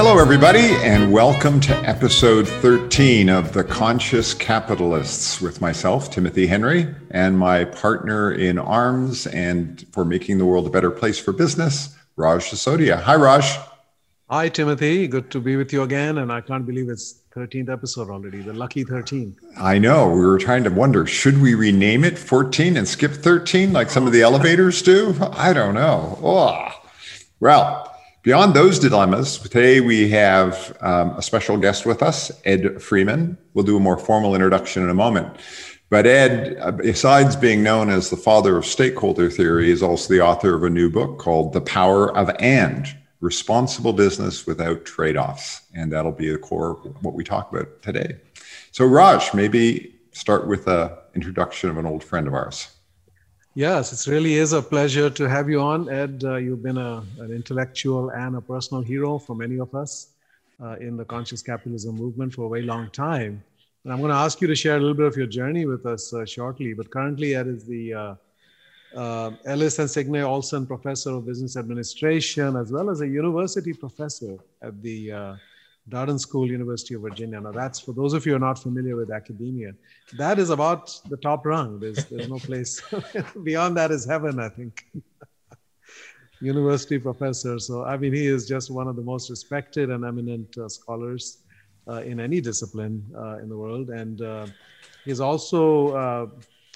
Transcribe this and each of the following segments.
Hello, everybody, and welcome to episode 13 of The Conscious Capitalists with myself, Timothy Henry, and my partner in arms and for making the world a better place for business, Raj Sisodia. Hi, Raj. Hi, Timothy. Good to be with you again. And I can't believe it's 13th episode already, the lucky 13. I know. We were trying to wonder should we rename it 14 and skip 13 like some of the elevators do? I don't know. Oh. Well, Beyond those dilemmas, today we have um, a special guest with us, Ed Freeman. We'll do a more formal introduction in a moment. But Ed, uh, besides being known as the father of stakeholder theory, is also the author of a new book called The Power of And Responsible Business Without Trade Offs. And that'll be the core of what we talk about today. So, Raj, maybe start with an introduction of an old friend of ours. Yes, it really is a pleasure to have you on, Ed. Uh, you've been a, an intellectual and a personal hero for many of us uh, in the conscious capitalism movement for a very long time. And I'm going to ask you to share a little bit of your journey with us uh, shortly. But currently, Ed is the uh, uh, Elis and Signe Olsson Professor of Business Administration, as well as a university professor at the uh, Darden School, University of Virginia. Now, that's for those of you who are not familiar with academia. That is about the top rung. There's, there's no place beyond that is heaven, I think. University professor. So, I mean, he is just one of the most respected and eminent uh, scholars uh, in any discipline uh, in the world. And uh, he's also uh,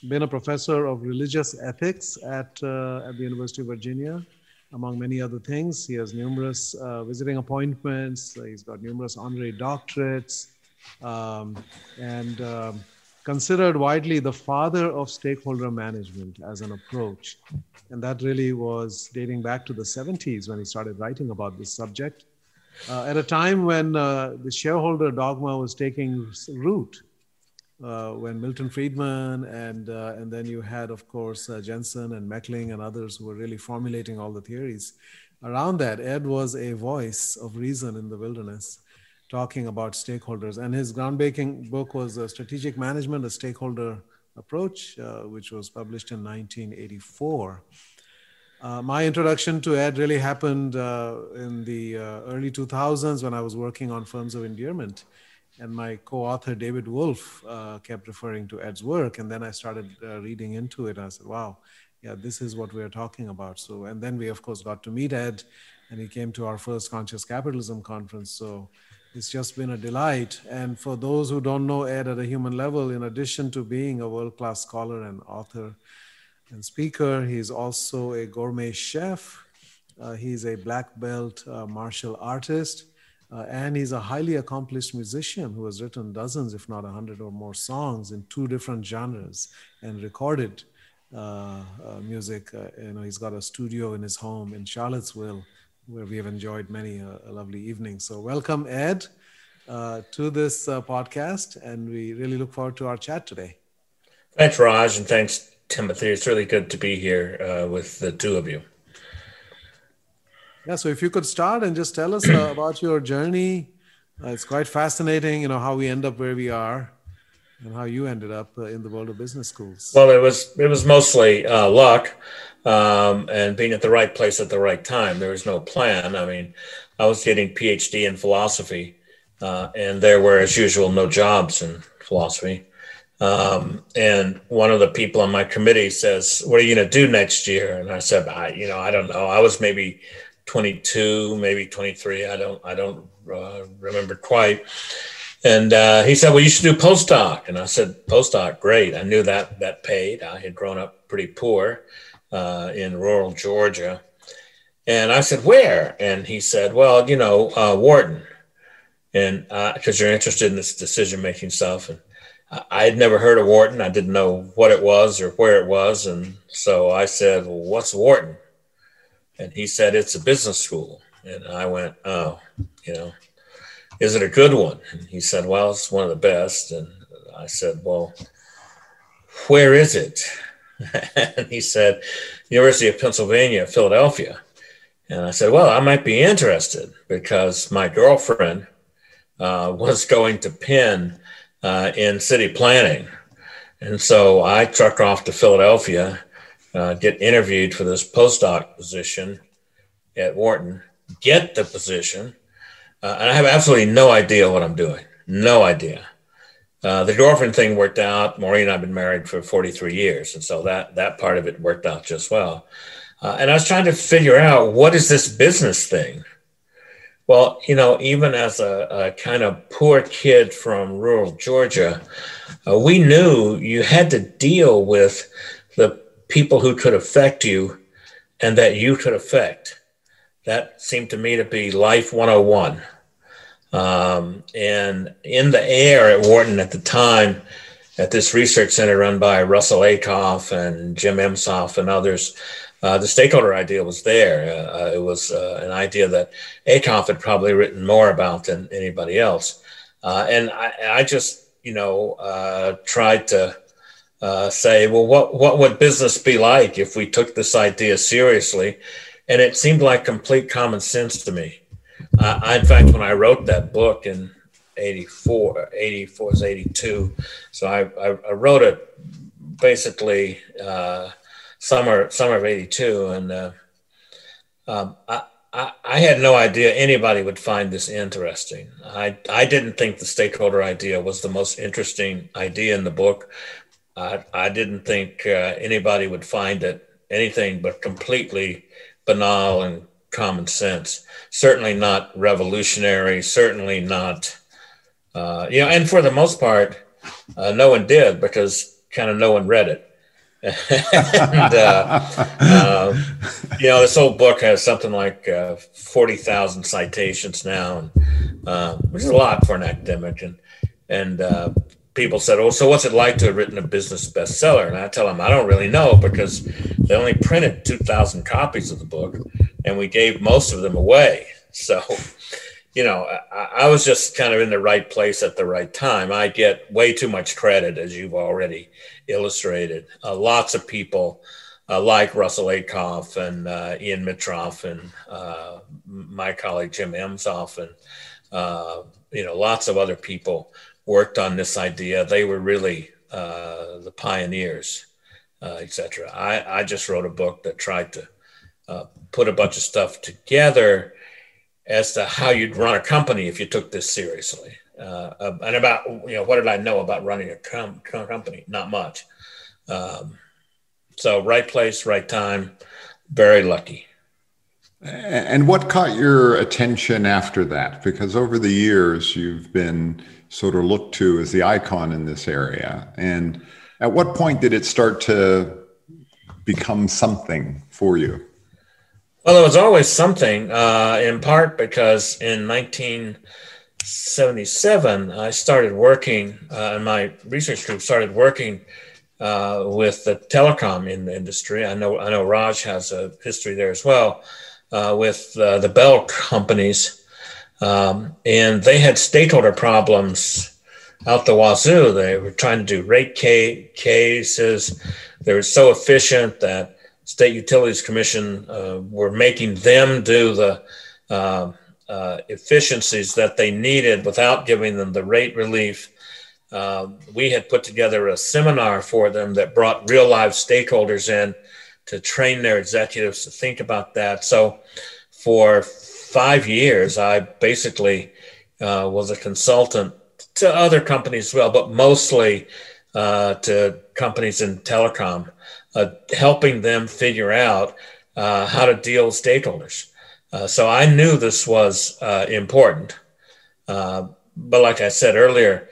been a professor of religious ethics at, uh, at the University of Virginia among many other things. He has numerous uh, visiting appointments, he's got numerous honorary doctorates, um, and um, considered widely the father of stakeholder management as an approach. And that really was dating back to the 70s when he started writing about this subject. Uh, at a time when uh, the shareholder dogma was taking root uh, when Milton Friedman and uh, and then you had, of course, uh, Jensen and Meckling and others who were really formulating all the theories around that. Ed was a voice of reason in the wilderness, talking about stakeholders. And his groundbreaking book was Strategic Management: A Stakeholder Approach, uh, which was published in 1984. Uh, my introduction to Ed really happened uh, in the early 2000s when I was working on Firms of Endearment and my co-author David Wolfe uh, kept referring to Ed's work, and then I started uh, reading into it. And I said, "Wow, yeah, this is what we're talking about." So, and then we of course got to meet Ed, and he came to our first Conscious Capitalism conference. So, it's just been a delight. And for those who don't know Ed at a human level, in addition to being a world-class scholar and author and speaker, he's also a gourmet chef. Uh, he's a black belt uh, martial artist uh, and he's a highly accomplished musician who has written dozens, if not a hundred or more songs in two different genres and recorded uh, uh, music. Uh, you know, he's got a studio in his home in Charlottesville where we have enjoyed many a, a lovely evening. So welcome, Ed, uh, to this uh, podcast, and we really look forward to our chat today. Thanks, Raj, and thanks, Timothy. It's really good to be here with the two of you. Yeah, so if you could start and just tell us uh, about your journey. Uh, it's quite fascinating, you know, how we end up where we are and how you ended up uh, in the world of business schools. Well, it was it was mostly uh, luck um, and being at the right place at the right time. There was no plan. I mean, I was getting PhD in philosophy, uh, and there were, as usual, no jobs in philosophy. Um, and one of the people on my committee says, "What are you going to do next year?" And I said, "I, you know, I don't know. I was maybe 22, maybe 23. I don't, I don't uh, remember quite. And uh, he said, "Well, you should do postdoc." And I said, "Postdoc, great." I knew that that paid. I had grown up pretty poor uh, in rural Georgia, and I said, "Where?" And he said, "Well, you know, uh, Wharton." And because uh, you're interested in this decision-making stuff, and I had never heard of Wharton. I didn't know what it was or where it was, and so I said, "Well, what's Wharton?" And he said, It's a business school. And I went, oh, you know, is it a good one? And he said, well, it's one of the best. And I said, well, where is it? and he said, University of Pennsylvania, Philadelphia. And I said, well, I might be interested because my girlfriend uh, was going to Penn uh, in city planning. And so I trucked off to Philadelphia, uh, get interviewed for this postdoc position at Wharton, get the position, uh, and I have absolutely no idea what I'm doing. No idea. Uh, the girlfriend thing worked out. Maureen and I've been married for 43 years, and so that that part of it worked out just well. Uh, and I was trying to figure out what is this business thing. Well, you know, even as a, a kind of poor kid from rural Georgia, uh, we knew you had to deal with people who could affect you and that you could affect. That seemed to me to be life 101. Um, and in the air at Wharton at the time, at this research center run by Russell Ackoff and Jim Emshoff and others, uh, the stakeholder idea was there. Uh, it was uh, an idea that Ackoff had probably written more about than anybody else. Uh, and I, I, just, you know, uh, tried to uh, say, well, what, what would business be like if we took this idea seriously? And it seemed like complete common sense to me. I, in fact, when I wrote that book in 84, 84 was 82. So I, I, I wrote it basically uh, summer, summer of 82. And uh, um, I, I, I had no idea anybody would find this interesting. I, I didn't think the stakeholder idea was the most interesting idea in the book. I, I didn't think uh, anybody would find it anything but completely banal and common sense. Certainly not revolutionary. Certainly not, uh, you know. And for the most part, uh, no one did because kind of no one read it. and, uh, uh, you know, this old book has something like uh, forty thousand citations now, and, uh, which is a lot for an academic. And and people said, "Oh, so what's it like to have written a business bestseller?" And I tell them, "I don't really know because they only printed two thousand copies of the book, and we gave most of them away. So, you know, I, I, was just kind of in the right place at the right time. I get way too much credit, as you've already illustrated. Uh, lots of people uh, like Russell Ackoff and uh, Ian Mitroff and uh, my colleague Jim Emshoff and uh, you know lots of other people worked on this idea. They were really uh, the pioneers, etc. I, I just wrote a book that tried to uh, put a bunch of stuff together as to how you'd run a company if you took this seriously. Uh, uh, and about, you know, what did I know about running a com- company? Not much. Um, so, right place, right time, very lucky. And what caught your attention after that? Because over the years, you've been sort of looked to as the icon in this area. And at what point did it start to become something for you? Well, it was always something, uh, in part because in 1977, I started working, uh, and my research group started working uh, with the telecom in the industry. I know, I know Raj has a history there as well uh, with uh, the Bell companies. Um, and they had stakeholder problems out the wazoo. They were trying to do rate cases. They were so efficient that State Utilities Commission uh, were making them do the uh, uh, efficiencies that they needed without giving them the rate relief. Uh, we had put together a seminar for them that brought real live stakeholders in to train their executives to think about that. So, for five years, I basically uh, was a consultant to other companies as well, but mostly uh, to companies in telecom uh, helping them figure out uh, how to deal with stakeholders. Uh, so I knew this was uh, important. But like I said earlier,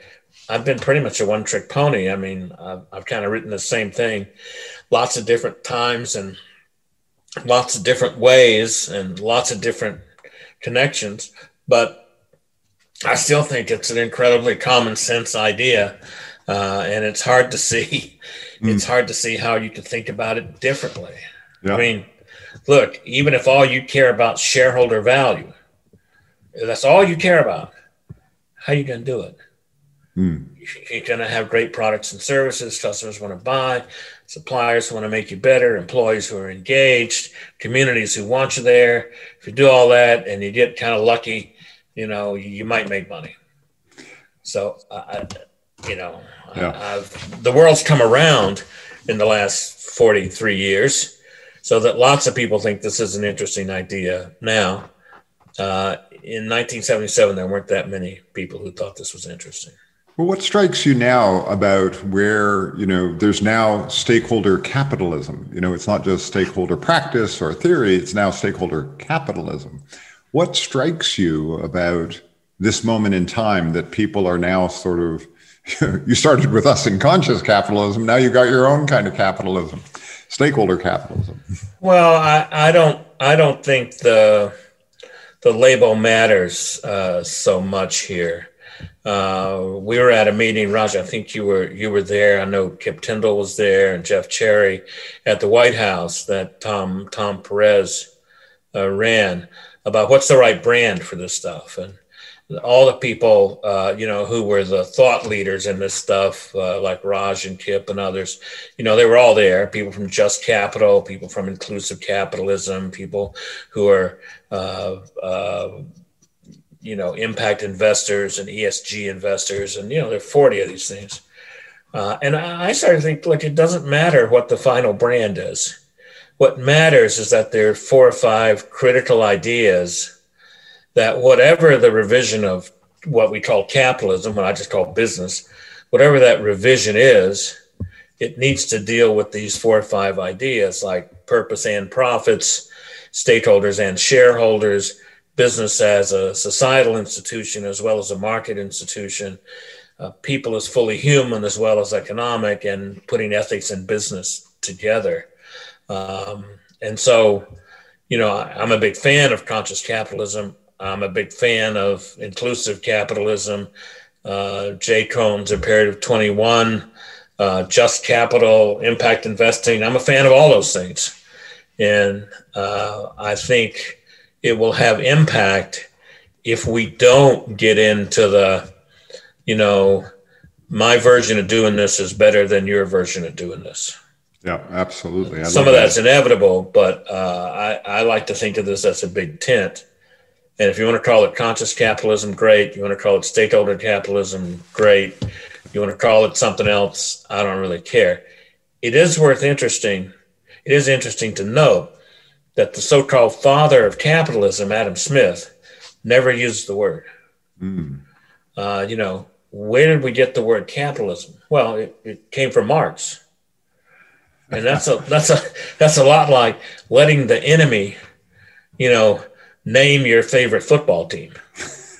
I've been pretty much a one trick pony. I mean, I've, I've kind of written the same thing lots of different times and lots of different ways and lots of different connections. But I still think it's an incredibly common sense idea. Uh, and it's hard to see mm. it's hard to see how you could think about it differently. Yeah. I mean, look, even if all you care about shareholder value, that's all you care about, how are you going to do it? Mm. You're going to have great products and services. Customers want to buy, suppliers who want to make you better, employees who are engaged, communities who want you there. If you do all that and you get kind of lucky, you know, you might make money. So, uh, you know, yeah. the world's come around in the last 43 years so that lots of people think this is an interesting idea now. Uh, in 1977, there weren't that many people who thought this was interesting. Well, what strikes you now about where, you know, there's now stakeholder capitalism? You know, it's not just stakeholder practice or theory, it's now stakeholder capitalism. What strikes you about this moment in time that people are now sort of, you started with us in conscious capitalism, now you got your own kind of capitalism, stakeholder capitalism? Well, I, I don't, I don't think the, the label matters uh, so much here. Uh, we were at a meeting, Raj. I think you were you were there. I know Kip Tindell was there and Jeff Cherry at the White House that Tom Tom Perez uh, ran about what's the right brand for this stuff and all the people uh, you know who were the thought leaders in this stuff uh, like Raj and Kip and others. You know they were all there. People from Just Capital, people from Inclusive Capitalism, people who are uh, uh, you know, impact investors and ESG investors, and you know, there are 40 of these things. Uh, and I started to think, like, it doesn't matter what the final brand is. What matters is that there are four or five critical ideas that, whatever the revision of what we call capitalism, what I just call business, whatever that revision is, it needs to deal with these four or five ideas like purpose and profits, stakeholders and shareholders, business as a societal institution as well as a market institution, uh, people as fully human as well as economic, and putting ethics and business together. Um, and so, you know, I, am a big fan of conscious capitalism. I'm a big fan of inclusive capitalism. Uh, Jay Coen's Imperative 21, uh, Just Capital, Impact Investing. I'm a fan of all those things. And uh, I think it will have impact if we don't get into the, you know, my version of doing this is better than your version of doing this. Yeah, absolutely. I Some of that's that. inevitable, but uh, I, I like to think of this as a big tent. And if you want to call it conscious capitalism, great. You want to call it stakeholder capitalism, great. You want to call it something else, I don't really care. It is worth interesting. It is interesting to note that the so-called father of capitalism, Adam Smith, never used the word. Mm. Uh, you know, where did we get the word capitalism? Well, it, it came from Marx, and that's a that's a that's a lot like letting the enemy, you know, name your favorite football team.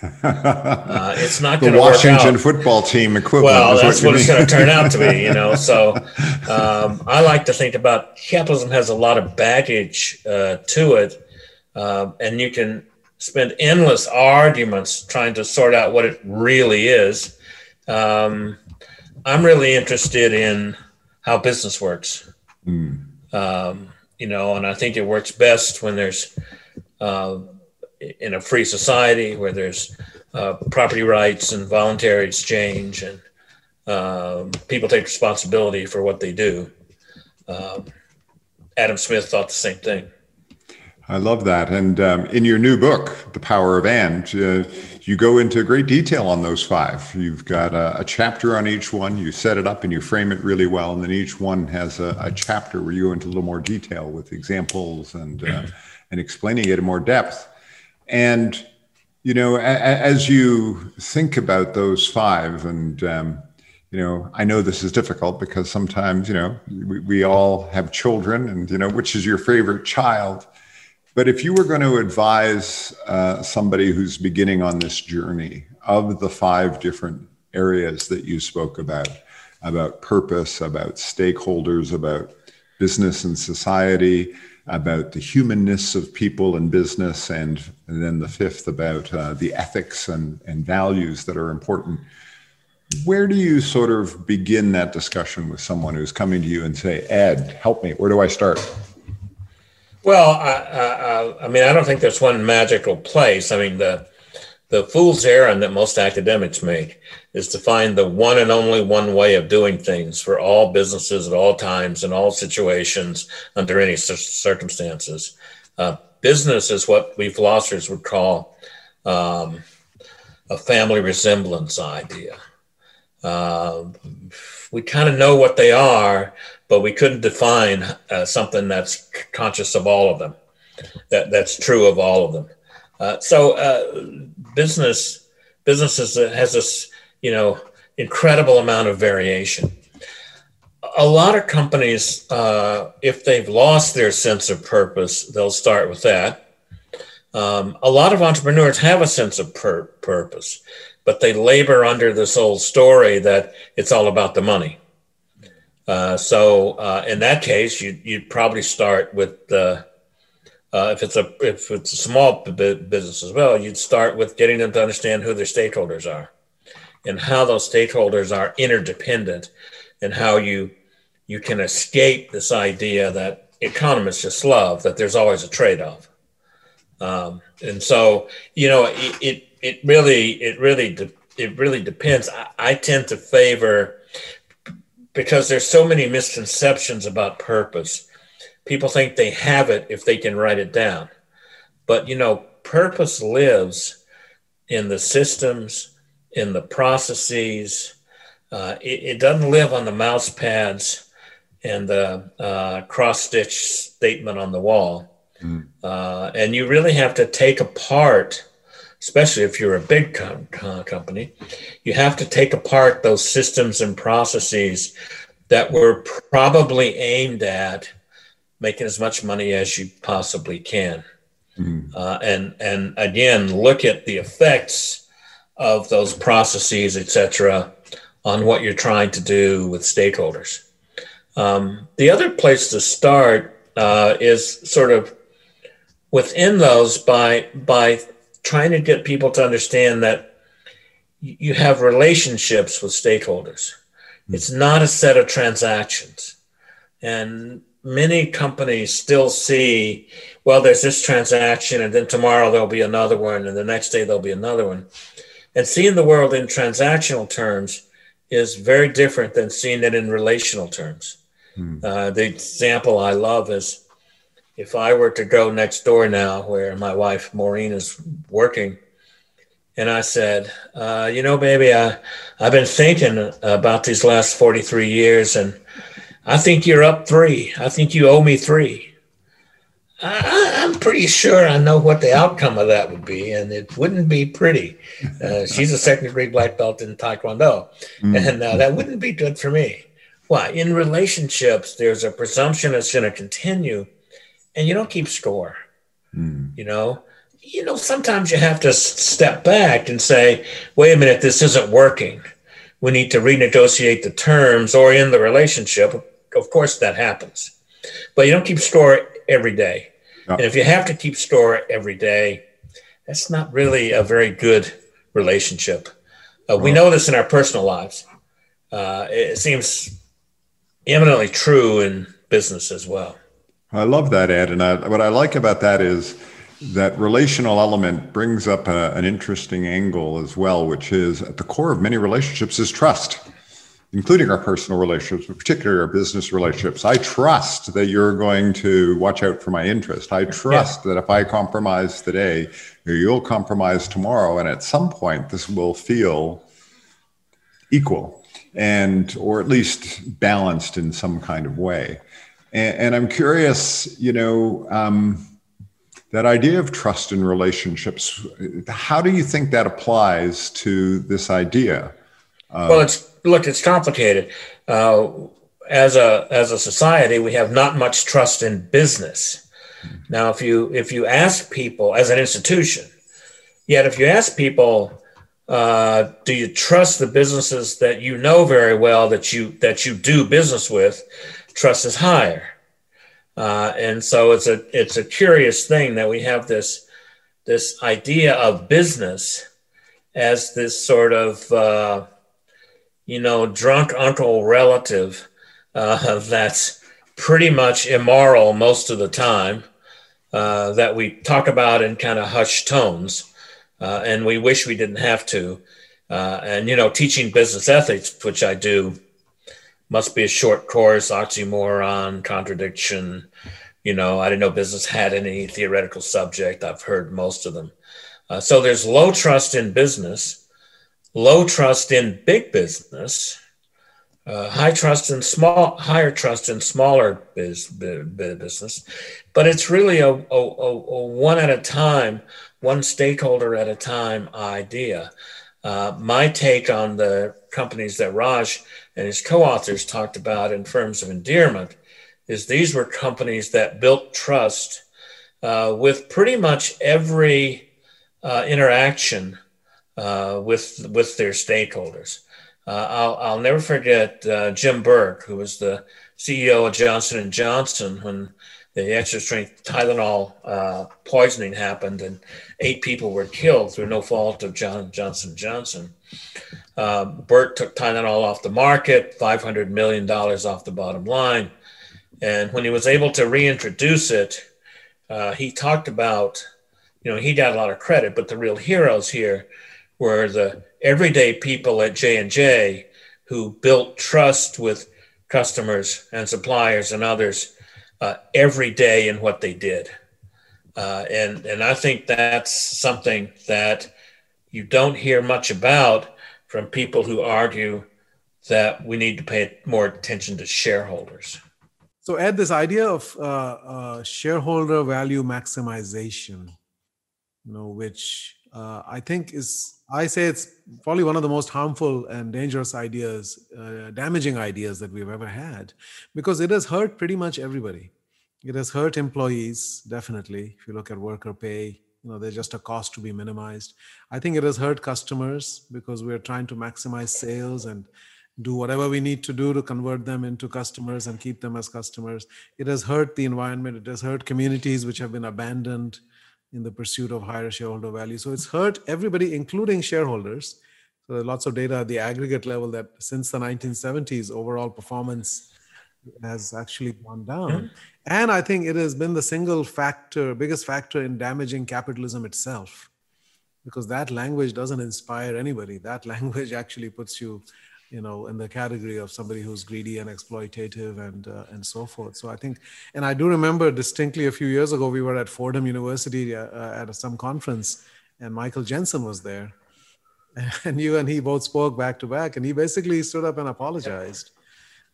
Uh, it's not the Washington football team equivalent. Well, that's what, what it's going to turn out to be, you know. So um, I like to think about capitalism has a lot of baggage uh, to it, uh, and you can spend endless arguments trying to sort out what it really is. Um, I'm really interested in how business works. Mm. Um, you know, and I think it works best when there's uh, in a free society where there's uh, property rights and voluntary exchange and um, people take responsibility for what they do. Um, Adam Smith thought the same thing. I love that. And um, in your new book, The Power of And, uh, you go into great detail on those five. You've got a, a, chapter on each one. You set it up and you frame it really well. And then each one has a, a chapter where you go into a little more detail with examples and, uh, and explaining it in more depth. And you know, as you think about those five, and um, you know, I know this is difficult because sometimes you know we, we all have children, and you know, which is your favorite child. But if you were going to advise uh, somebody who's beginning on this journey of the five different areas that you spoke about, about purpose, about stakeholders, about business and society, about the humanness of people and business, and, and then the fifth about uh, the ethics and, and values that are important. Where do you sort of begin that discussion with someone who's coming to you and say, Ed, help me, where do I start? Well, I, I, I mean, I don't think there's one magical place. I mean, the the fool's errand that most academics make is to find the one and only one way of doing things for all businesses at all times in all situations under any circumstances. Uh, business is what we philosophers would call um, a family resemblance idea. Uh, we kind of know what they are, but we couldn't define uh, something that's conscious of all of them, that, that's true of all of them. Uh, so uh, business businesses has this you know incredible amount of variation. A lot of companies, uh, if they've lost their sense of purpose, they'll start with that. Um, a lot of entrepreneurs have a sense of pur- purpose, but they labor under this old story that it's all about the money. Uh, so uh, in that case, you, you'd probably start with the, uh, if it's a if it's a small business as well, you'd start with getting them to understand who their stakeholders are, and how those stakeholders are interdependent, and how you you can escape this idea that economists just love that there's always a trade-off. Um, and so you know it, it, it really it really de- it really depends. I, I tend to favor because there's so many misconceptions about purpose. People think they have it if they can write it down. But you know, purpose lives in the systems, in the processes. Uh, it, it, doesn't live on the mouse pads and the uh, cross stitch statement on the wall. Mm. Uh, and you really have to take apart especially if you're a big com- company, you have to take apart those systems and processes that were probably aimed at making as much money as you possibly can. Mm. Uh, and and again, look at the effects of those processes, etc., on what you're trying to do with stakeholders. Um, the other place to start uh, is sort of within those by by trying to get people to understand that you have relationships with stakeholders. Hmm. It's not a set of transactions. And many companies still see, well, there's this transaction, and then tomorrow there'll be another one, and the next day there'll be another one. And seeing the world in transactional terms is very different than seeing it in relational terms. Hmm. Uh, the example I love is if I were to go next door now, where my wife Maureen is working, and I said, uh, you know, baby, I, I've been thinking about these last 43 years, and I think you're up three. I think you owe me three. I, am pretty sure I know what the outcome of that would be, and it wouldn't be pretty. Uh, she's a second degree black belt in Taekwondo, mm-hmm. and uh, that wouldn't be good for me. Why? In relationships, there's a presumption it's going to continue and you don't keep score. Mm. You know, you know, sometimes you have to step back and say, wait a minute, this isn't working. We need to renegotiate the terms or in the relationship. Of course, that happens. But you don't keep score every day. No. And if you have to keep score every day, that's not really a very good relationship. Uh, we know this in our personal lives. Uh, it seems eminently true in business as well. I love that, Ed. And I, what I like about that is that relational element brings up a, an interesting angle as well, which is at the core of many relationships is trust, including our personal relationships, but particularly our business relationships. I trust that you're going to watch out for my interest. I trust yeah. that if I compromise today, you'll compromise tomorrow. And at some point, this will feel equal and, or at least balanced in some kind of way. And, and I'm curious, you know, um, that idea of trust in relationships, how do you think that applies to this idea? Well, it's look, it's complicated. Uh, as a as a society, we have not much trust in business. Now, if you if you ask people as an institution, yet if you ask people, uh, do you trust the businesses that you know very well that you that you do business with? trust is higher. Uh, and so it's a it's a curious thing that we have this this idea of business as this sort of uh, you know drunk uncle relative uh, that's pretty much immoral most of the time, uh, that we talk about in kind of hushed tones, uh, and we wish we didn't have to. Uh, and you know, teaching business ethics, which I do, must be a short course, oxymoron, contradiction. You know, I didn't know business had any theoretical subject. I've heard most of them. Uh, so there's low trust in business, low trust in big business, uh, high trust in small, higher trust in smaller biz, biz, business, but it's really a, a, a, one at a time, one stakeholder at a time idea. Uh, my take on the companies that Raj and his co-authors talked about in terms of endearment is these were companies that built trust uh, with pretty much every uh, interaction uh, with with their stakeholders. Uh, I'll, I'll never forget uh, Jim Burke, who was the CEO of Johnson Johnson when the extra strength Tylenol uh, poisoning happened and eight people were killed through no fault of John Johnson Johnson. Uh, Burke took Tylenol off the market, $500 million off the bottom line. And when he was able to reintroduce it, uh, he talked about, you know, he got a lot of credit, but the real heroes here were the everyday people at J&J who built trust with customers and suppliers and others uh, every day in what they did. Uh, and, and I think that's something that you don't hear much about from people who argue that we need to pay more attention to shareholders. So, Ed, this idea of uh, uh shareholder value maximization, you know, which uh, I think is, I say it's probably one of the most harmful and dangerous ideas, uh, damaging ideas that we've ever had, because it has hurt pretty much everybody. It has hurt employees, definitely. If you look at worker pay, you know, they're just a cost to be minimized. I think it has hurt customers because we're trying to maximize sales and do whatever we need to do to convert them into customers and keep them as customers. It has hurt the environment. It has hurt communities which have been abandoned in the pursuit of higher shareholder value. So it's hurt everybody, including shareholders. So there's lots of data at the aggregate level that since the 1970s, overall performance has actually gone down. Mm-hmm. And I think it has been the single factor, biggest factor in damaging capitalism itself. Because that language doesn't inspire anybody. That language actually puts you you know, in the category of somebody who's greedy and exploitative and uh, and so forth. So I think, and I do remember distinctly a few years ago we were at Fordham University uh, uh at some conference, and Michael Jensen was there, and you and he both spoke back to back, and he basically stood up and apologized.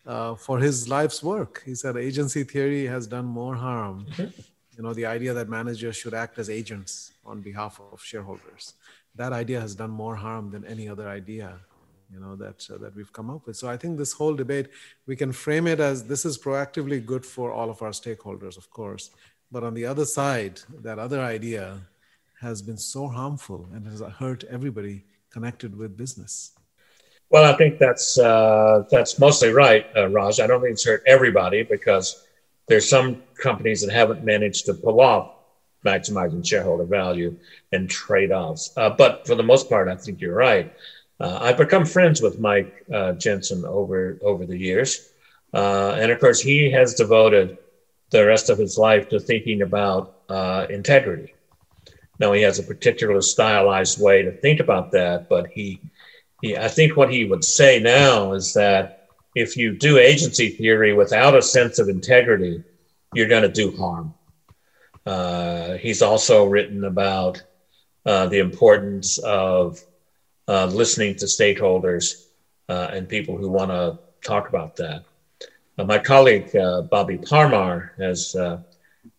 Uh, for his life's work, he said agency theory has done more harm. Mm-hmm. You know, the idea that managers should act as agents on behalf of shareholders. That idea has done more harm than any other idea you know that uh, that we've come up with. So i think this whole debate we can frame it as this is proactively good for all of our stakeholders of course. But on the other side that other idea has been so harmful and has hurt everybody connected with business. Well i think that's uh, that's mostly right uh, raj. I don't think it's hurt everybody because there's some companies that haven't managed to pull off maximizing shareholder value and trade-offs. Uh, but for the most part i think you're right uh, I've become friends with Mike uh, Jensen over over the years, uh, and of course, he has devoted the rest of his life to thinking about uh, integrity. Now, he has a particular stylized way to think about that, but he, he, I think what he would say now is that if you do agency theory without a sense of integrity, you're going to do harm. Uh, he's also written about uh, the importance of uh, listening to stakeholders uh, and people who want to talk about that. Uh, my colleague uh, Bobby Parmar has uh,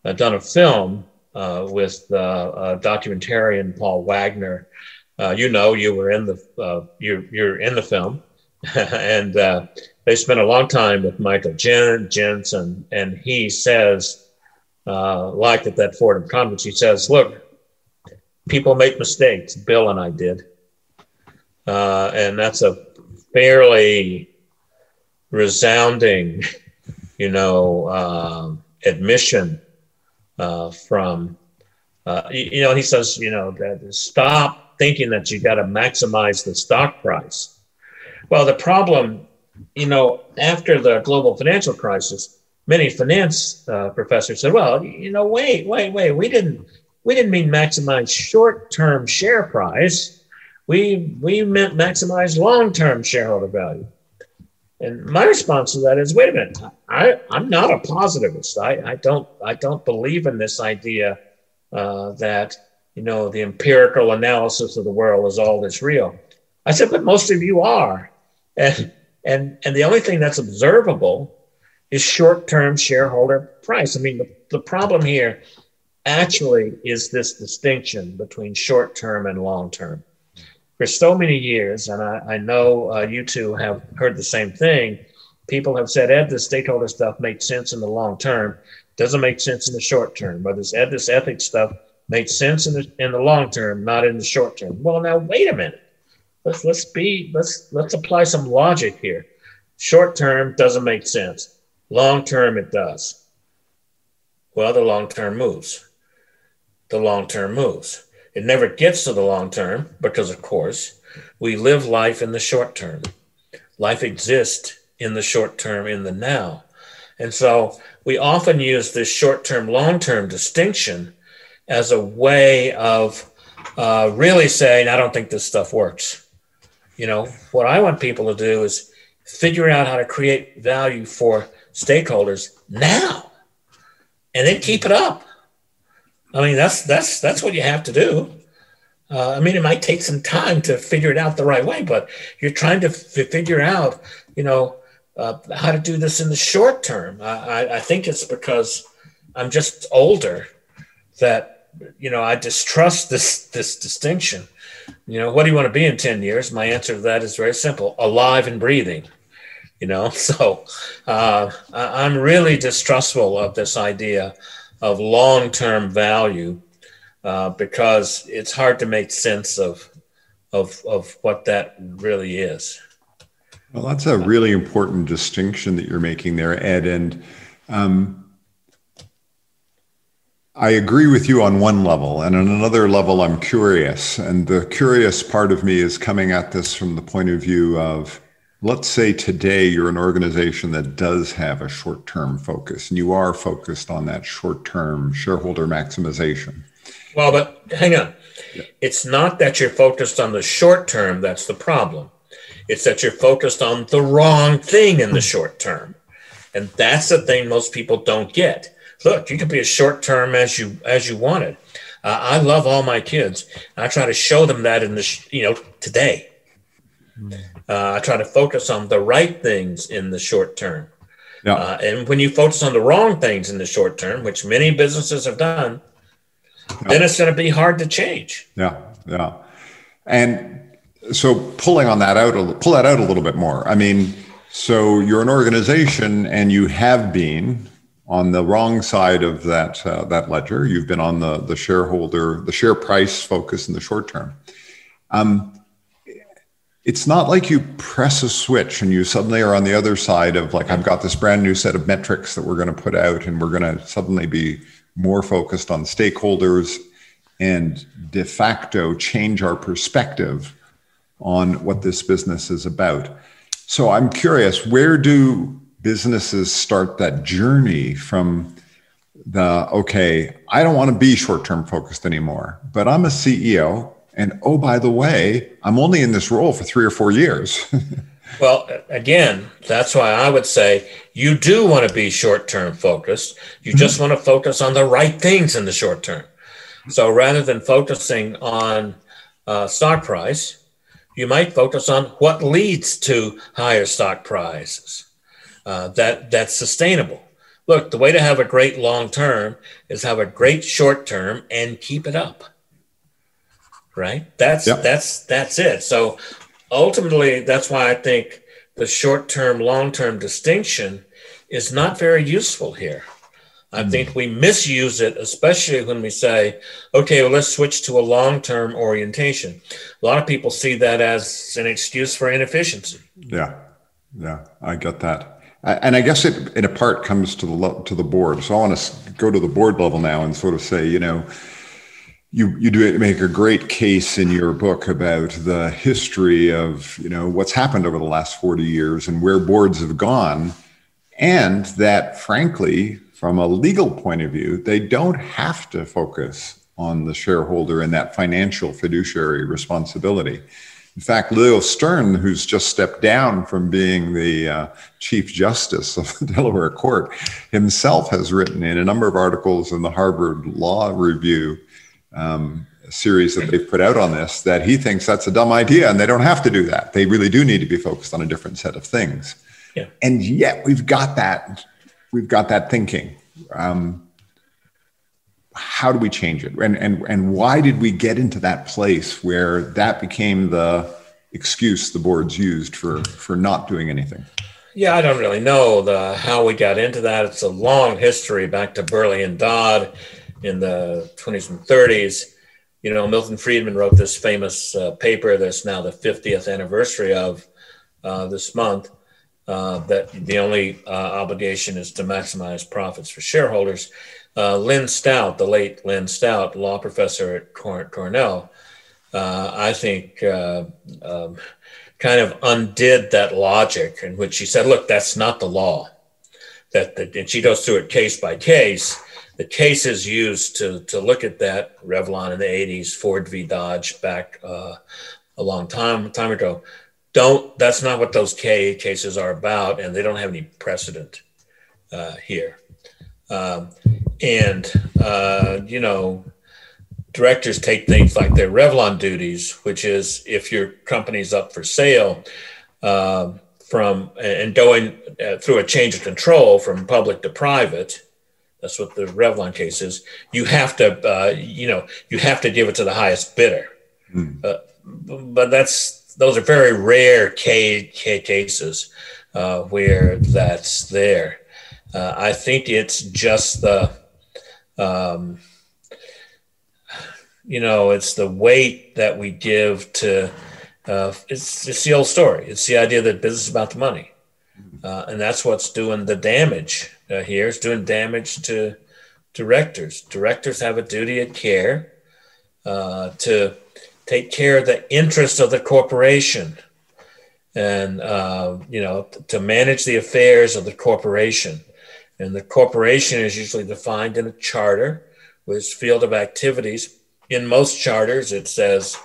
uh, done a film with uh documentarian Paul Wagner. you know, you were in the you're, you're in the film, and they spent a long time with Michael Jen, Jensen, and he says, like at that Fordham conference, he says, "Look, people make mistakes. Bill and I did." Uh, and that's a fairly resounding, you know, uh, admission uh, from, uh, you know, he says, you know, stop thinking that you got to maximize the stock price. Well, the problem, you know, after the global financial crisis, many finance uh, professors said, "Well, you know, wait, wait, wait. We didn't we didn't mean maximize short-term share price. We we meant maximize long-term shareholder value." And my response to that is, wait a minute, I, I'm not a positivist. I, I don't I don't believe in this idea uh, that you know the empirical analysis of the world is all that's real. I said, but most of you are, and and and the only thing that's observable is short-term shareholder price. I mean, the, the problem here actually is this distinction between short-term and long-term for so many years, and I, I know uh, you two have heard the same thing. People have said, Ed, the stakeholder stuff makes sense in the long term, doesn't make sense in the short term. But this Ed, this ethics stuff makes sense in the in the long term, not in the short term. Well, now wait a minute. Let's let's be let's let's apply some logic here. Short term doesn't make sense. Long term it does. Well, the long term moves. The long term moves. It never gets to the long term because, of course, we live life in the short term. Life exists in the short term, in the now. And so we often use this short term, long term distinction as a way of uh, really saying, I don't think this stuff works. You know, what I want people to do is figure out how to create value for stakeholders now and then keep it up. I mean, that's that's that's what you have to do. Uh, I mean, it might take some time to figure it out the right way, but you're trying to f- figure out, you know, uh, how to do this in the short term. I, I think it's because I'm just older that you know I distrust this this distinction. You know, what do you want to be in ten years? My answer to that is very simple: alive and breathing. You know, so uh, I'm really distrustful of this idea of long-term value uh, because it's hard to make sense of, of, of what that really is. Well, that's a really important distinction that you're making there, Ed. And um, I agree with you on one level. And on another level, I'm curious. And the curious part of me is coming at this from the point of view of let's say today you're an organization that does have a short term focus and you are focused on that short term shareholder maximization. Well, but hang on. Yeah. It's not that you're focused on the short term that's the problem. It's that you're focused on the wrong thing in the short term. And that's the thing most people don't get. Look, you can be as short term as you as you wanted. Uh, I love all my kids. I try to show them that in the sh- you know today. Uh, I try to focus on the right things in the short term. Yeah. Uh, and when you focus on the wrong things in the short term, which many businesses have done, yeah. then it's going to be hard to change. Yeah, yeah. And so pulling on that out, pull that out a little bit more. I mean, so you're an organization, and you have been on the wrong side of that uh, that ledger. You've been on the the shareholder, the share price focus in the short term. Um, it's not like you press a switch and you suddenly are on the other side of like I've got this brand new set of metrics that we're going to put out, and we're going to suddenly be more focused on stakeholders and de facto change our perspective on what this business is about. So I'm curious, where do businesses start that journey from the okay, I don't want to be short term focused anymore, but I'm a CEO. And oh, by the way, I'm only in this role for three or four years. Well, again, that's why I would say you do want to be short term focused. You mm-hmm. just want to focus on the right things in the short term. So rather than focusing on uh, stock price, you might focus on what leads to higher stock prices uh, that that's sustainable. Look, the way to have a great long term is have a great short term and keep it up. Right? That's yep. that's that's it. So ultimately, that's why I think the short term, long term distinction is not very useful here. I mm. think we misuse it, especially when we say, okay, well, let's switch to a long term orientation. A lot of people see that as an excuse for inefficiency. Yeah. Yeah. I get that. And I guess it, in a part comes to the to the board. So I want to go to the board level now and sort of say, you know, you you do make a great case in your book about the history of you know what's happened over the last 40 years and where boards have gone and that, frankly, from a legal point of view, they don't have to focus on the shareholder and that financial fiduciary responsibility. In fact, Leo Strine, who's just stepped down from being the uh, Chief Justice of the Delaware Court, himself has written in a number of articles in the Harvard Law Review um, series that they've put out on this that he thinks that's a dumb idea and they don't have to do that. They really do need to be focused on a different set of things. Yeah. And yet we've got that, we've got that thinking. Um, how do we change it and, and and why did we get into that place where that became the excuse the boards used for for not doing anything yeah i don't really know the how we got into that it's a long history back to Berle and Dodd in the 20s and 30s you know milton friedman wrote this famous uh, paper that's now the 50th anniversary of uh, this month uh, that the only uh, obligation is to maximize profits for shareholders uh, Lynn Stout, the late Lynn Stout, law professor at Cornell, uh, I think um, kind of undid that logic in which she said, look, that's not the law. That, the, and she goes through it case by case. The cases used to, to look at that, Revlon in the 80s, Ford v. Dodge back uh, a long time, time ago, don't, that's not what those K cases are about, and they don't have any precedent uh, here. Um, and, uh, you know, directors take things like their Revlon duties, which is if your company's up for sale, uh, from and going uh, through a change of control from public to private. That's what the Revlon case is. You have to, uh, you know, you have to give it to the highest bidder. Mm. but that's those are very rare K, K cases uh, where that's there. Uh, I think it's just the um, you know, it's the weight that we give to. Uh, it's it's the old story. It's the idea that business is about the money, uh, and that's what's doing the damage uh, here. It's doing damage to directors. Directors have a duty of care uh, to take care of the interest of the corporation, and uh, you know, to manage the affairs of the corporation. And the corporation is usually defined in a charter with its field of activities. In most charters, it says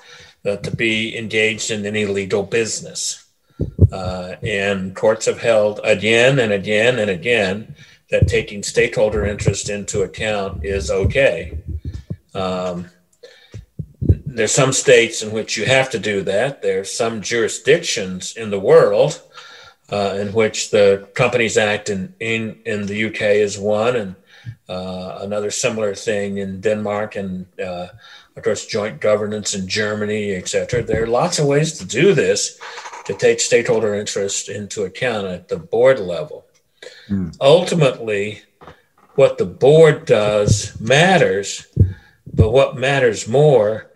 to be engaged in any legal business. Uh, and courts have held again and again and again that taking stakeholder interest into account is okay. Um, there's some states in which you have to do that. There's some jurisdictions in the world uh, in which the Companies Act in, in, in the UK is one, and uh, another similar thing in Denmark, and uh, of course, joint governance in Germany, et cetera. There are lots of ways to do this to take stakeholder interest into account at the board level. Mm. Ultimately, what the board does matters, but what matters more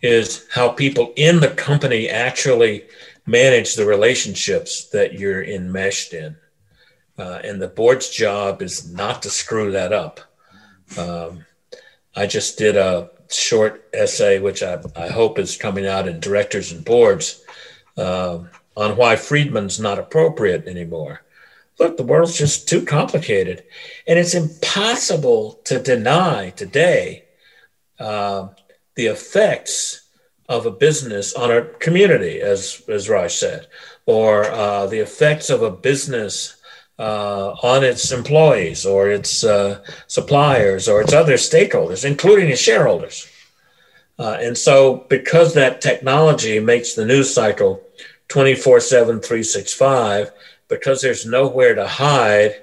is how people in the company actually manage the relationships that you're enmeshed in. Uh, and the board's job is not to screw that up. Um, I just did a short essay, which I, I, hope is coming out in Directors and Boards, uh, on why Friedman's not appropriate anymore. Look, the world's just too complicated. And it's impossible to deny today uh, the effects of a business on a community, as, as Raj said, or uh, the effects of a business uh, on its employees or its uh, suppliers or its other stakeholders, including its shareholders. Uh, and so, because that technology makes the news cycle 24 7, 365, because there's nowhere to hide,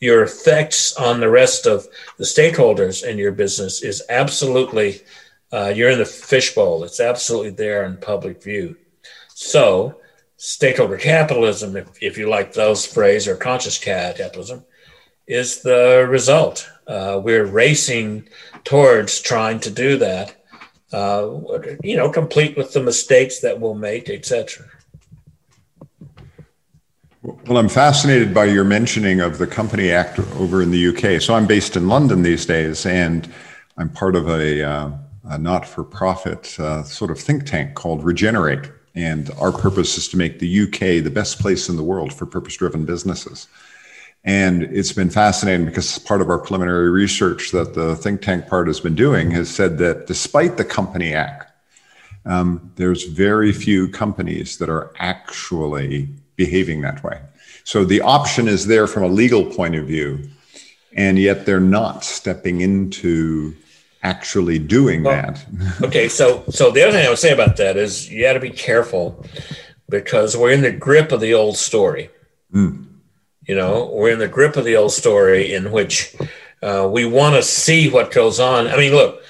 your effects on the rest of the stakeholders in your business is absolutely uh, you're in the fishbowl. It's absolutely there in public view. So, stakeholder capitalism, if, if you like those phrase, or conscious capitalism, is the result. Uh, we're racing towards trying to do that, uh, you know, complete with the mistakes that we'll make, etc. Well, I'm fascinated by your mentioning of the Company Act over in the UK. So I'm based in London these days, and I'm part of a uh, a not for profit uh, sort of think tank called Regenerate. And our purpose is to make the UK the best place in the world for purpose driven businesses. And it's been fascinating because part of our preliminary research that the think tank part has been doing has said that despite the Company Act, um, there's very few companies that are actually behaving that way. So the option is there from a legal point of view, and yet they're not stepping into actually doing well, that. okay, so so the other thing I would say about that is you got to be careful because we're in the grip of the old story. Mm. You know, we're in the grip of the old story in which uh, we want to see what goes on. I mean, look,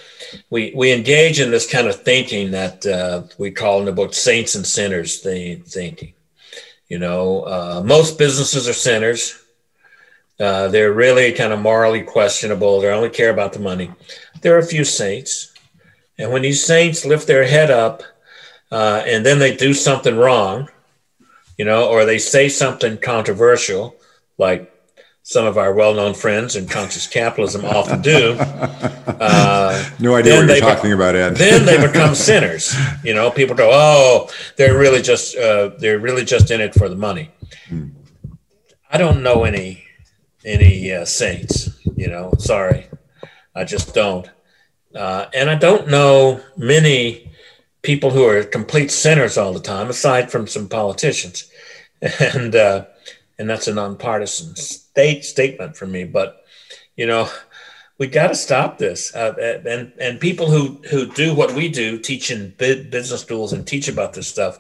we we engage in this kind of thinking that uh, we call in the book saints and sinners thinking. You know, uh, most businesses are sinners. Uh, they're really kind of morally questionable. They only care about the money. There are a few saints, and when these saints lift their head up, uh, and then they do something wrong, you know, or they say something controversial, like some of our well-known friends in conscious capitalism often do. Uh, no idea what you're talking be- about, Ed. then they become sinners. You know, people go, "Oh, they're really just uh, they're really just in it for the money." Hmm. I don't know any any uh, saints. You know, sorry, I just don't, uh, and I don't know many people who are complete sinners all the time, aside from some politicians, and uh, and that's a nonpartisan state statement from me. But you know, we got to stop this. Uh, and and people who who do what we do, teaching business schools and teach about this stuff,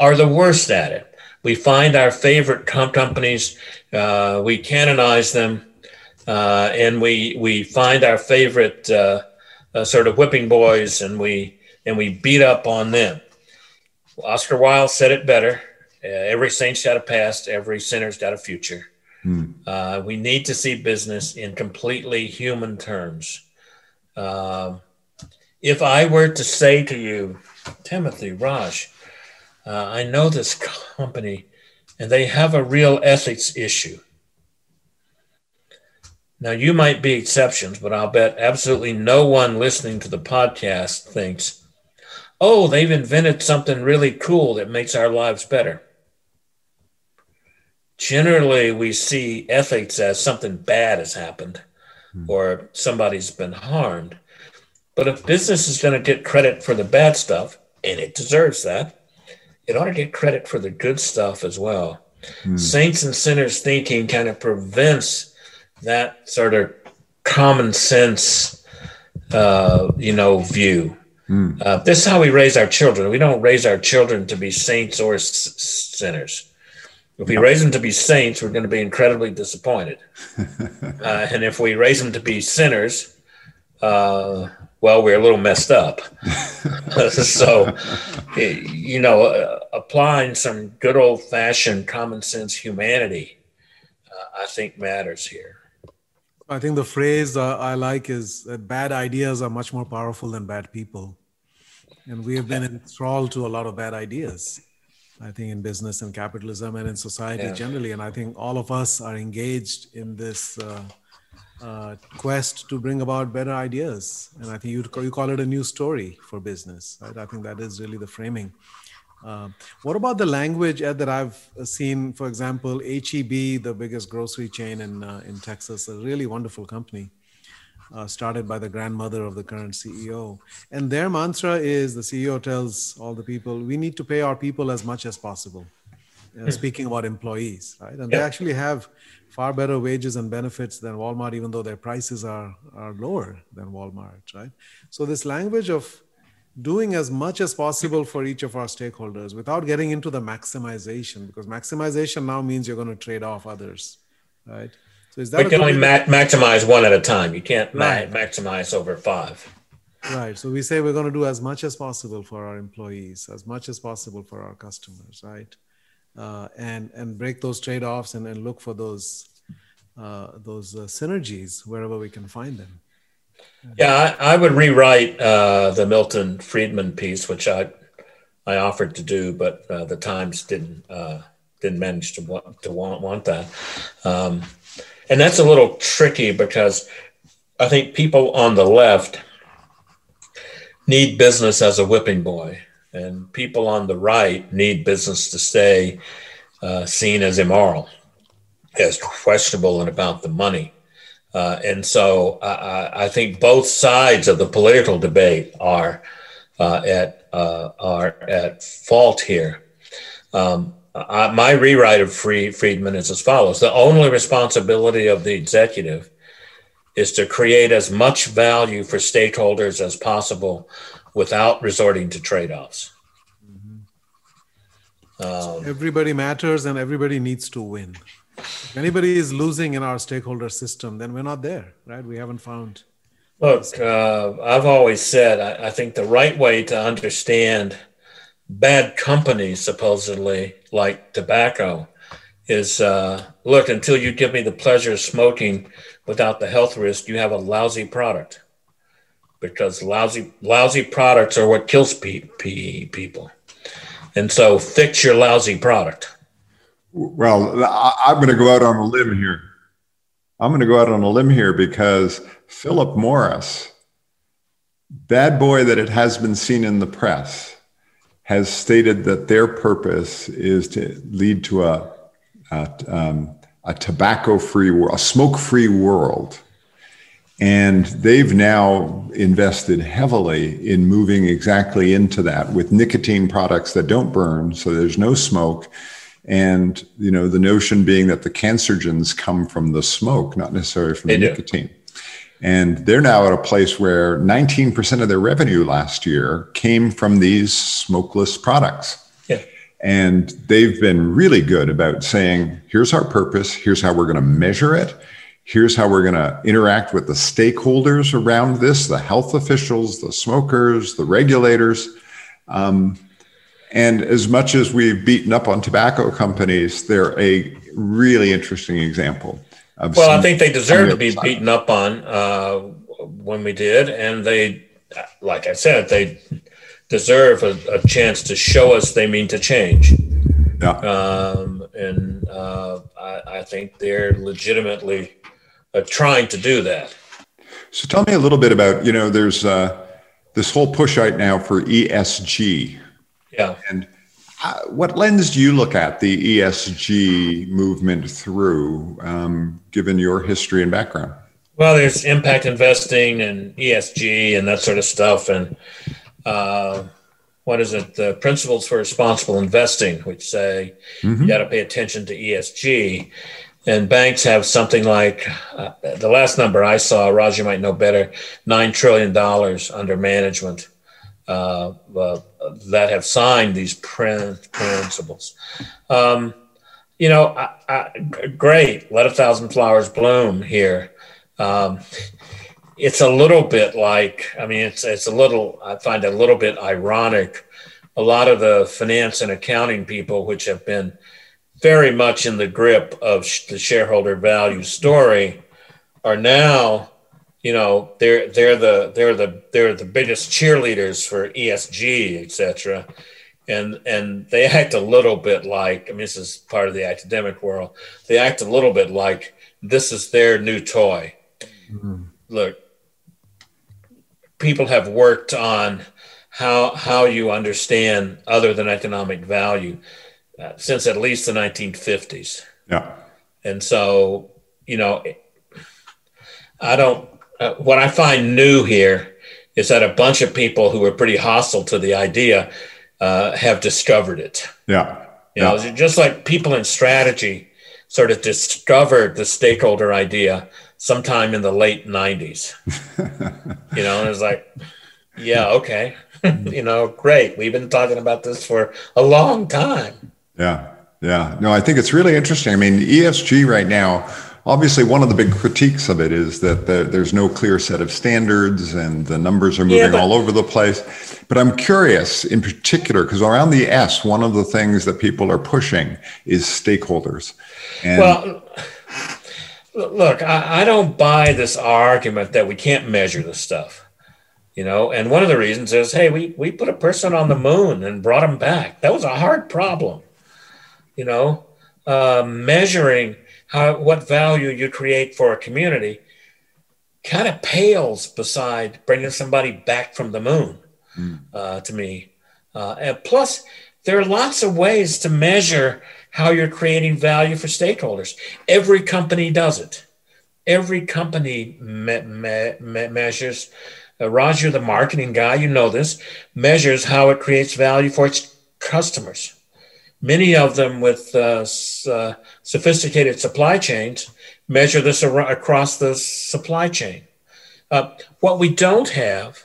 are the worst at it. We find our favorite comp companies, uh, we canonize them, uh, and we we find our favorite uh, uh, sort of whipping boys, and we and we beat up on them. Oscar Wilde said it better. Uh, every saint's got a past, every sinner's got a future. Hmm. Uh, we need to see business in completely human terms. Uh, if I were to say to you, Timothy, Raj, uh, I know this company and they have a real ethics issue. Now, you might be exceptions, but I'll bet absolutely no one listening to the podcast thinks, oh, they've invented something really cool that makes our lives better generally we see ethics as something bad has happened hmm. or somebody's been harmed. But if business is going to get credit for the bad stuff, and it deserves that, it ought to get credit for the good stuff as well. Hmm. Saints and sinners thinking kind of prevents that sort of common sense, uh, you know, view. Hmm. Uh, this is how we raise our children. We don't raise our children to be saints or s- sinners. If we raise them to be saints, we're going to be incredibly disappointed. uh, and if we raise them to be sinners, uh, well, we're a little messed up. so, you know, uh, applying some good old fashioned common sense humanity, uh, I think matters here. I think the phrase uh, I like is that bad ideas are much more powerful than bad people. And we have been enthralled to a lot of bad ideas. I think in business and capitalism and in society yeah. generally. And I think all of us are engaged in this uh, uh, quest to bring about better ideas. And I think you you call it a new story for business. Right? I think that is really the framing. Uh, what about the language Ed, that I've seen? For example, HEB, the biggest grocery chain in uh, in Texas, a really wonderful company uh, started by the grandmother of the current CEO. And their mantra is the CEO tells all the people, we need to pay our people as much as possible. Uh, hmm. speaking about employees, right? And yeah. they actually have far better wages and benefits than Walmart, even though their prices are, are lower than Walmart, right? So, this language of doing as much as possible for each of our stakeholders without getting into the maximization, because maximization now means you're going to trade off others, right? So is that we can only ma- maximize one at a time. You can't right. ma- maximize over five. Right. So we say we're going to do as much as possible for our employees, as much as possible for our customers, right? Uh, and and break those trade-offs and, and look for those uh, those uh, synergies wherever we can find them. Yeah, I, I would rewrite uh, the Milton Friedman piece, which I I offered to do, but uh, the Times didn't uh, didn't manage to want to want want that. Um, and that's a little tricky because I think people on the left need business as a whipping boy, and people on the right need business to stay uh, seen as immoral. as questionable and about the money. Uh, and so I, I, think both sides of the political debate are uh, at uh, are at fault here. Um, I, my rewrite of Free, Friedman is as follows: the only responsibility of the executive is to create as much value for stakeholders as possible without resorting to trade-offs. Mm-hmm. Um, everybody matters, and everybody needs to win. If anybody is losing in our stakeholder system, then we're not there, right? We haven't found. Look, uh, I've always said I, I, think the right way to understand bad companies, supposedly like tobacco, is uh, look until you give me the pleasure of smoking without the health risk, you have a lousy product because lousy lousy products are what kills pe- pe- people. And so fix your lousy product. Well, I'm going to go out on a limb here. I'm going to go out on a limb here because Philip Morris, bad boy that it has been seen in the press, has stated that their purpose is to lead to a, a, um, a tobacco free world, a smoke free world. And they've now invested heavily in moving exactly into that with nicotine products that don't burn, so there's no smoke and you know the notion being that the cancerogens come from the smoke not necessarily from they the do. nicotine and they're now at a place where 19% of their revenue last year came from these smokeless products yeah. and they've been really good about saying here's our purpose here's how we're going to measure it here's how we're going to interact with the stakeholders around this the health officials the smokers the regulators um, and as much as we've beaten up on tobacco companies, they're a really interesting example. Of well, I think they deserve to be beaten up on uh, when we did, and they, like I said, they deserve a, a chance to show us they mean to change. Yeah. Um, and uh, I, I, think they're legitimately uh, trying to do that. So tell me a little bit about you know there's uh, this whole push right now for ESG yeah. And what lens do you look at the ESG movement through, um, given your history and background? Well, there's impact investing and ESG and that sort of stuff. And uh, what is it? The principles for responsible investing, which say mm-hmm. you got to pay attention to ESG. And banks have something like uh, the last number I saw, Raj, you might know better, $9 trillion under management uh, uh, that have signed these principles. Um, you know, I, I, great. Let a thousand flowers bloom here. Um, it's a little bit like, I mean, it's it's a little. I find a little bit ironic. A lot of the finance and accounting people, which have been very much in the grip of the shareholder value story, are now you know they're they're the they're the they're the biggest cheerleaders for ESG, etc. And and they act a little bit like I mean this is part of the academic world. They act a little bit like this is their new toy. Mm-hmm. Look, people have worked on how how you understand other than economic value uh, since at least the 1950s. Yeah. And so, you know, I don't uh, what I find new here is that a bunch of people who were pretty hostile to the idea uh, have discovered it. Yeah. You know, yeah. just like people in strategy sort of discovered the stakeholder idea sometime in the late 90s. you know, and it's like, yeah, okay. you know, great. We've been talking about this for a long time. Yeah. Yeah. No, I think it's really interesting. I mean, ESG right now, obviously one of the big critiques of it is that the, there's no clear set of standards and the numbers are moving yeah, but, all over the place. But i'm curious in particular because around the s one of the things that people are pushing is stakeholders. And well look I, I don't buy this argument that we can't measure this stuff you know? And one of the reasons is hey we, we put a person on the moon and brought him back. That was a hard problem you know? Uh, measuring how what value you create for a community kind of pales beside bringing somebody back from the moon mm. uh, to me. Uh, and plus, there are lots of ways to measure how you're creating value for stakeholders. Every company does it. Every company me- me- me- measures. Uh, Raj, the marketing guy, you know this, measures how it creates value for its customers. Many of them with uh, uh, sophisticated supply chains measure this ar- across the supply chain. Uh, what we don't have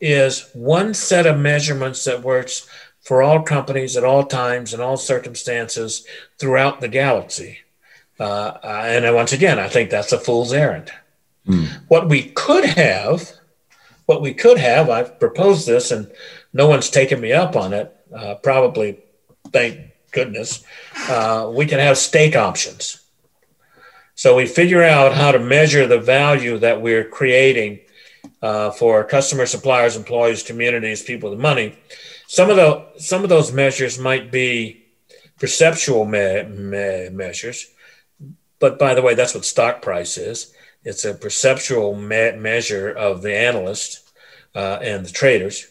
is one set of measurements that works for all companies at all times and all circumstances throughout the galaxy. Uh, and once again, I think that's a fool's errand. Mm. What we could have, what we could have, I've proposed this and no one's taken me up on it, uh, probably, thank goodness, uh, we can have stake options. So we figure out how to measure the value that we're creating uh, for customers, suppliers, employees, communities, people with money. Some of the some of those measures might be perceptual me- me- measures, but by the way, that's what stock price is. It's a perceptual me- measure of the analyst uh, and the traders.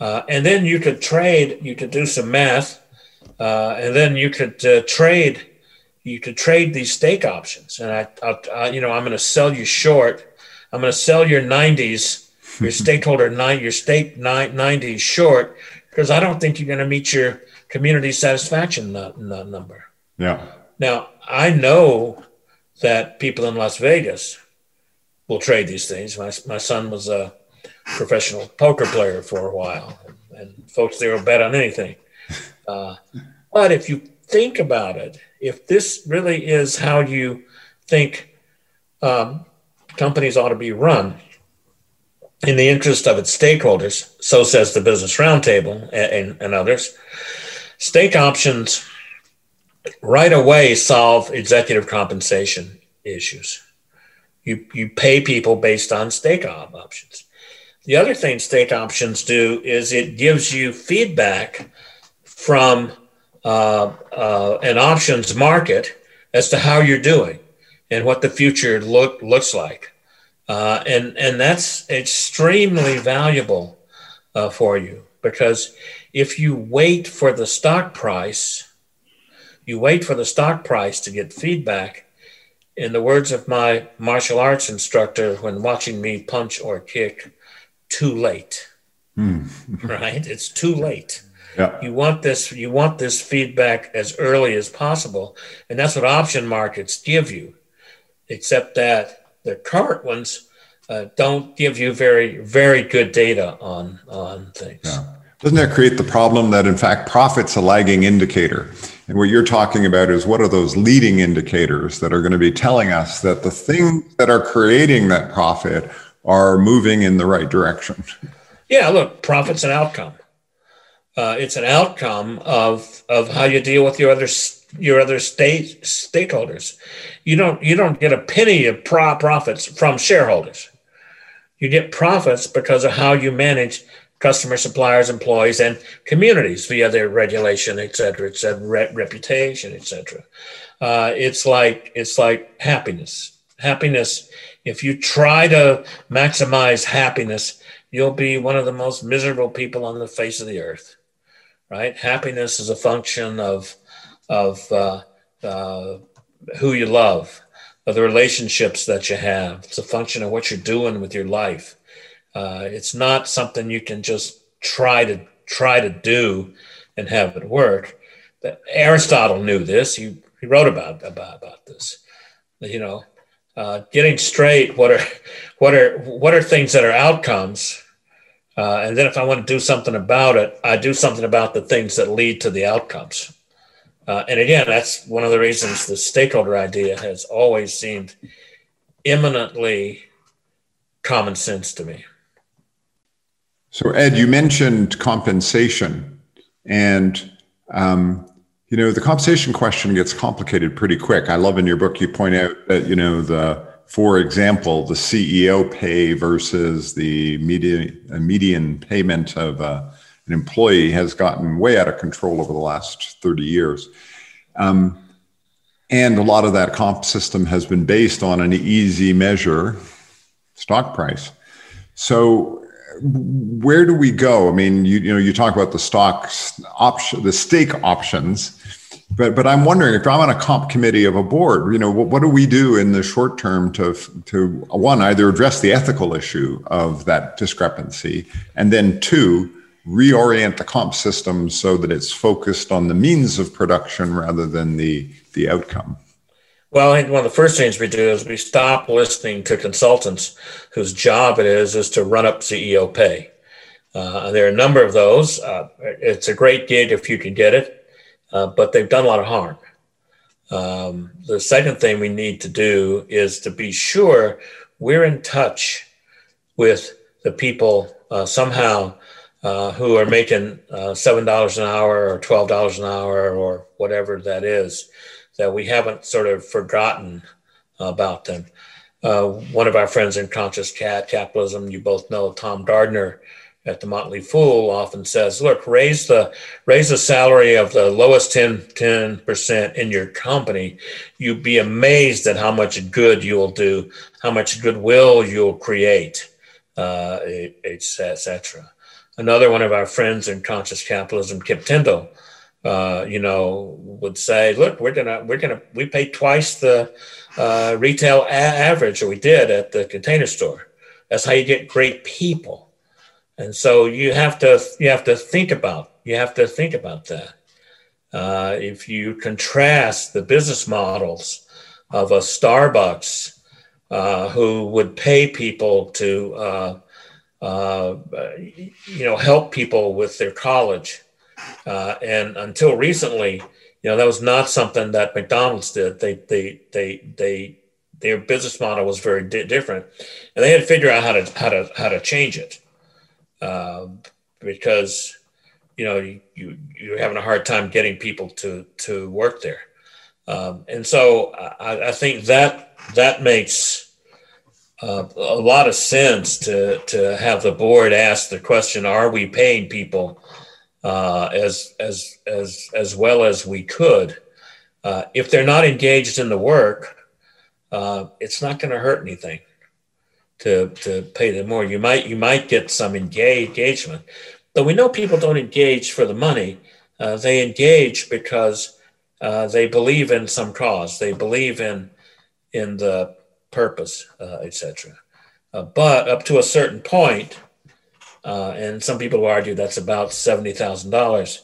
Uh, and then you could trade. You could do some math, uh, and then you could uh, trade you could trade these stake options. And I, I, I you know, I'm going to sell you short. I'm going to sell your 90s, your stakeholder nine, your stake 90s short because I don't think you're going to meet your community satisfaction number. Yeah. Now I know that people in Las Vegas will trade these things. My my son was a professional poker player for a while, and folks there will bet on anything. Uh, but if you think about it, if this really is how you think um, companies ought to be run in the interest of its stakeholders, so says the Business Roundtable and, and, and others, stake options right away solve executive compensation issues. You, you pay people based on stake options. The other thing stake options do is it gives you feedback from uh, uh, an options market as to how you're doing and what the future look looks like, uh, and and that's extremely valuable uh, for you because if you wait for the stock price, you wait for the stock price to get feedback. In the words of my martial arts instructor, when watching me punch or kick, too late. Mm. right? It's too late. Yeah. You want this you want this feedback as early as possible. And that's what option markets give you. Except that the current ones uh, don't give you very very good data on on things. Yeah. Doesn't that create the problem that in fact profit's a lagging indicator? And what you're talking about is what are those leading indicators that are going to be telling us that the things that are creating that profit are moving in the right direction? Yeah, look, profit's an outcome. Uh, it's an outcome of of how you deal with your other your other state stakeholders. You don't you don't get a penny of pro- profits from shareholders. You get profits because of how you manage customer, suppliers, employees, and communities via their regulation, et cetera, et cetera, re- reputation, et cetera. Uh, it's like it's like happiness. Happiness. If you try to maximize happiness, you'll be one of the most miserable people on the face of the earth right? Happiness is a function of of uh, uh, who you love, of the relationships that you have. It's a function of what you're doing with your life. Uh, it's not something you can just try to try to do and have it work. But Aristotle knew this. He, he wrote about, about about this. You know, uh, getting straight. What are what are what are things that are outcomes uh, and then if I want to do something about it, I do something about the things that lead to the outcomes. Uh, and again, that's one of the reasons the stakeholder idea has always seemed eminently common sense to me. So, Ed, you mentioned compensation, and um, you know the compensation question gets complicated pretty quick. I love in your book you point out that you know the for example, the CEO pay versus the median, median payment of uh, an employee has gotten way out of control over the last 30 years. Um, and a lot of that comp system has been based on an easy measure, stock price. So where do we go? I mean, you, you know, you talk about the stock option, the stake options. But but I'm wondering if I'm on a comp committee of a board, you know, what, what do we do in the short term to to one either address the ethical issue of that discrepancy, and then two reorient the comp system so that it's focused on the means of production rather than the the outcome. Well, I think one of the first things we do is we stop listening to consultants whose job it is is to run up CEO pay. Uh, there are a number of those. Uh, it's a great gig if you can get it, uh, but they've done a lot of harm. Um, the second thing we need to do is to be sure we're in touch with the people uh, somehow uh, who are making uh, $7 an hour or $12 an hour or whatever that is, that we haven't sort of forgotten about them. one of our friends in Conscious Cat Capitalism, you both know Tom Gardner, at the Motley Fool often says, look, raise the raise the salary of the lowest 10 percent in your company. You'd be amazed at how much good you'll do, how much goodwill you'll create, uh, etc. Another one of our friends in conscious capitalism, Kip Tindell, uh, you know, would say, look, we're gonna we're gonna we pay twice the uh, retail a- average, or we did at the container store. That's how you get great people and so you have to you have to think about you have to think about that. Uh, if you contrast the business models of a Starbucks uh, who would pay people to uh, uh you know help people with their college, uh, and until recently, you know that was not something that McDonald's did. They they they they their business model was very di- different, and they had to figure out how to how to how to change it uh, because you know you, you you're having a hard time getting people to to work there, um, and so I, I, think that that makes uh, a lot of sense to to have the board ask the question: Are we paying people uh, as as as as well as we could? Uh, if they're not engaged in the work, uh, it's not going to hurt anything to to pay them more. You might you might get some engage, engagement, but we know people don't engage for the money. Uh, they engage because uh, they believe in some cause. They believe in in the purpose, uh, etc. Uh, but up to a certain point, uh, and some people argue that's about seventy thousand dollars.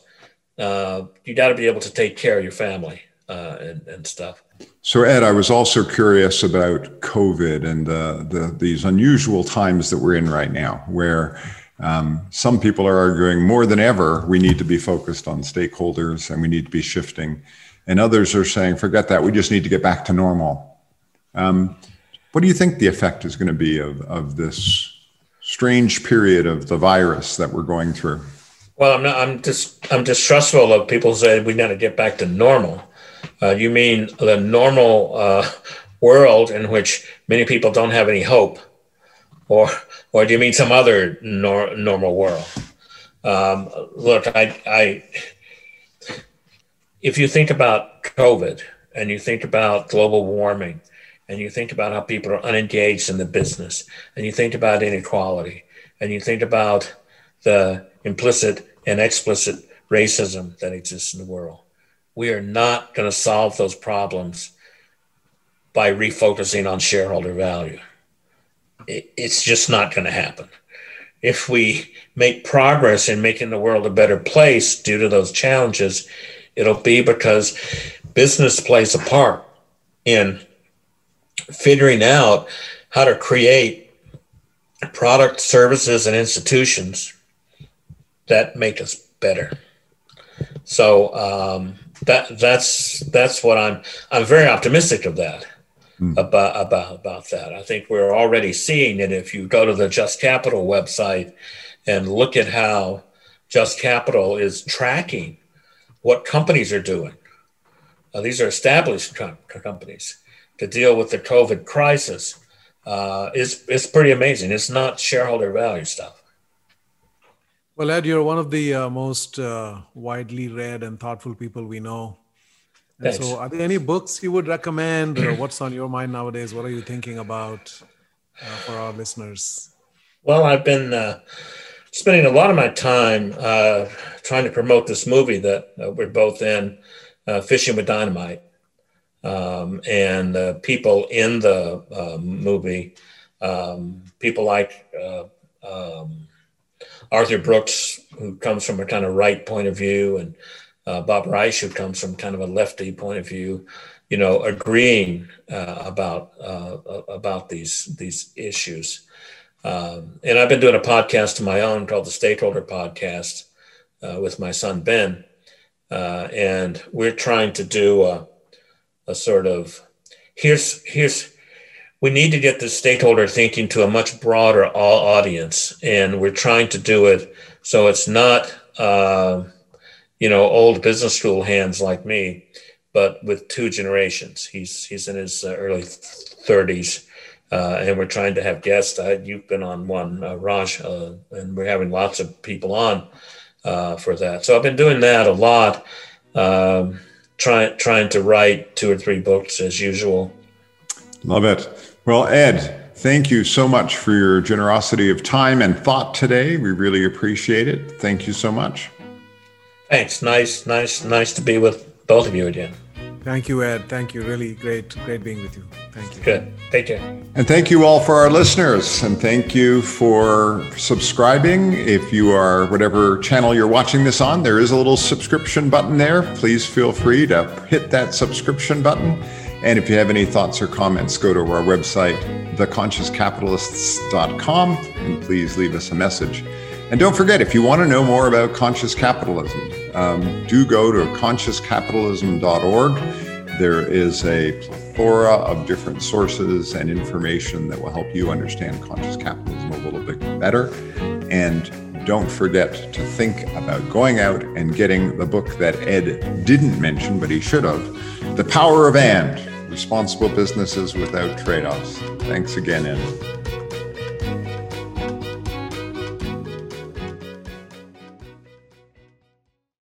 Uh, you got to be able to take care of your family and, and stuff. So, Ed, I was also curious about COVID and the, the, these unusual times that we're in right now, where um, some people are arguing more than ever we need to be focused on stakeholders and we need to be shifting, and others are saying, forget that, we just need to get back to normal. Um, what do you think the effect is going to be of, of this strange period of the virus that we're going through? Well, I'm not, I'm just I'm distrustful of people saying we got to get back to normal. Uh, you mean the normal uh, world in which many people don't have any hope, or or do you mean some other nor- normal world? Um, look, I, I, if you think about COVID and you think about global warming, and you think about how people are unengaged in the business, and you think about inequality, and you think about the implicit and explicit racism that exists in the world we are not going to solve those problems by refocusing on shareholder value. It's just not going to happen. If we make progress in making the world a better place due to those challenges, it'll be because business plays a part in figuring out how to create product, services, and institutions that make us better. So, um, that that's that's what I'm I'm very optimistic of that mm. about about about that. I think we're already seeing it. If you go to the Just Capital website and look at how Just Capital is tracking what companies are doing. Uh, these are established com- companies to deal with the COVID crisis. Uh, is it's pretty amazing. It's not shareholder value stuff. Well, Ed, you're one of the uh, most uh, widely read and thoughtful people we know. So, are there any books you would recommend, or what's on your mind nowadays? What are you thinking about uh, for our listeners? Well, I've been uh, spending a lot of my time uh, trying to promote this movie that uh, we're both in, uh, Fishing with Dynamite. Um, and the people in the uh, movie, um, people like uh, um, Arthur Brooks, who comes from a kind of right point of view, and uh, Bob Reich, who comes from kind of a lefty point of view, you know, agreeing uh, about uh, about these these issues. Um, and I've been doing a podcast of my own called the Stakeholder Podcast uh, with my son Ben, uh, and we're trying to do a, a sort of here's here's we need to get the stakeholder thinking to a much broader all audience, and we're trying to do it so it's not uh, you know old business school hands like me but with two generations. He's he's in his uh, early 30s, uh, and we're trying to have guests. Uh, you've been on one, uh, Raj, uh, and we're having lots of people on uh, for that. So I've been doing that a lot, um, trying trying to write two or three books as usual. Love it. Well, Ed, thank you so much for your generosity of time and thought today. We really appreciate it. Thank you so much. Thanks. Nice, nice, nice to be with both of you again. Thank you, Ed. Thank you. Really great, great being with you. Thank you. Good. Take care. And thank you all for our listeners. And thank you for subscribing. If you are whatever channel you're watching this on, there is a little subscription button there. Please feel free to hit that subscription button. And if you have any thoughts or comments, go to our website, theconsciouscapitalists.com, and please leave us a message. And don't forget, if you want to know more about conscious capitalism, um, do go to consciouscapitalism.org. There is a plethora of different sources and information that will help you understand conscious capitalism a little bit better. And don't forget to think about going out and getting the book that Ed didn't mention, but he should have The Power of And Responsible Businesses Without Trade Offs. Thanks again, Ed.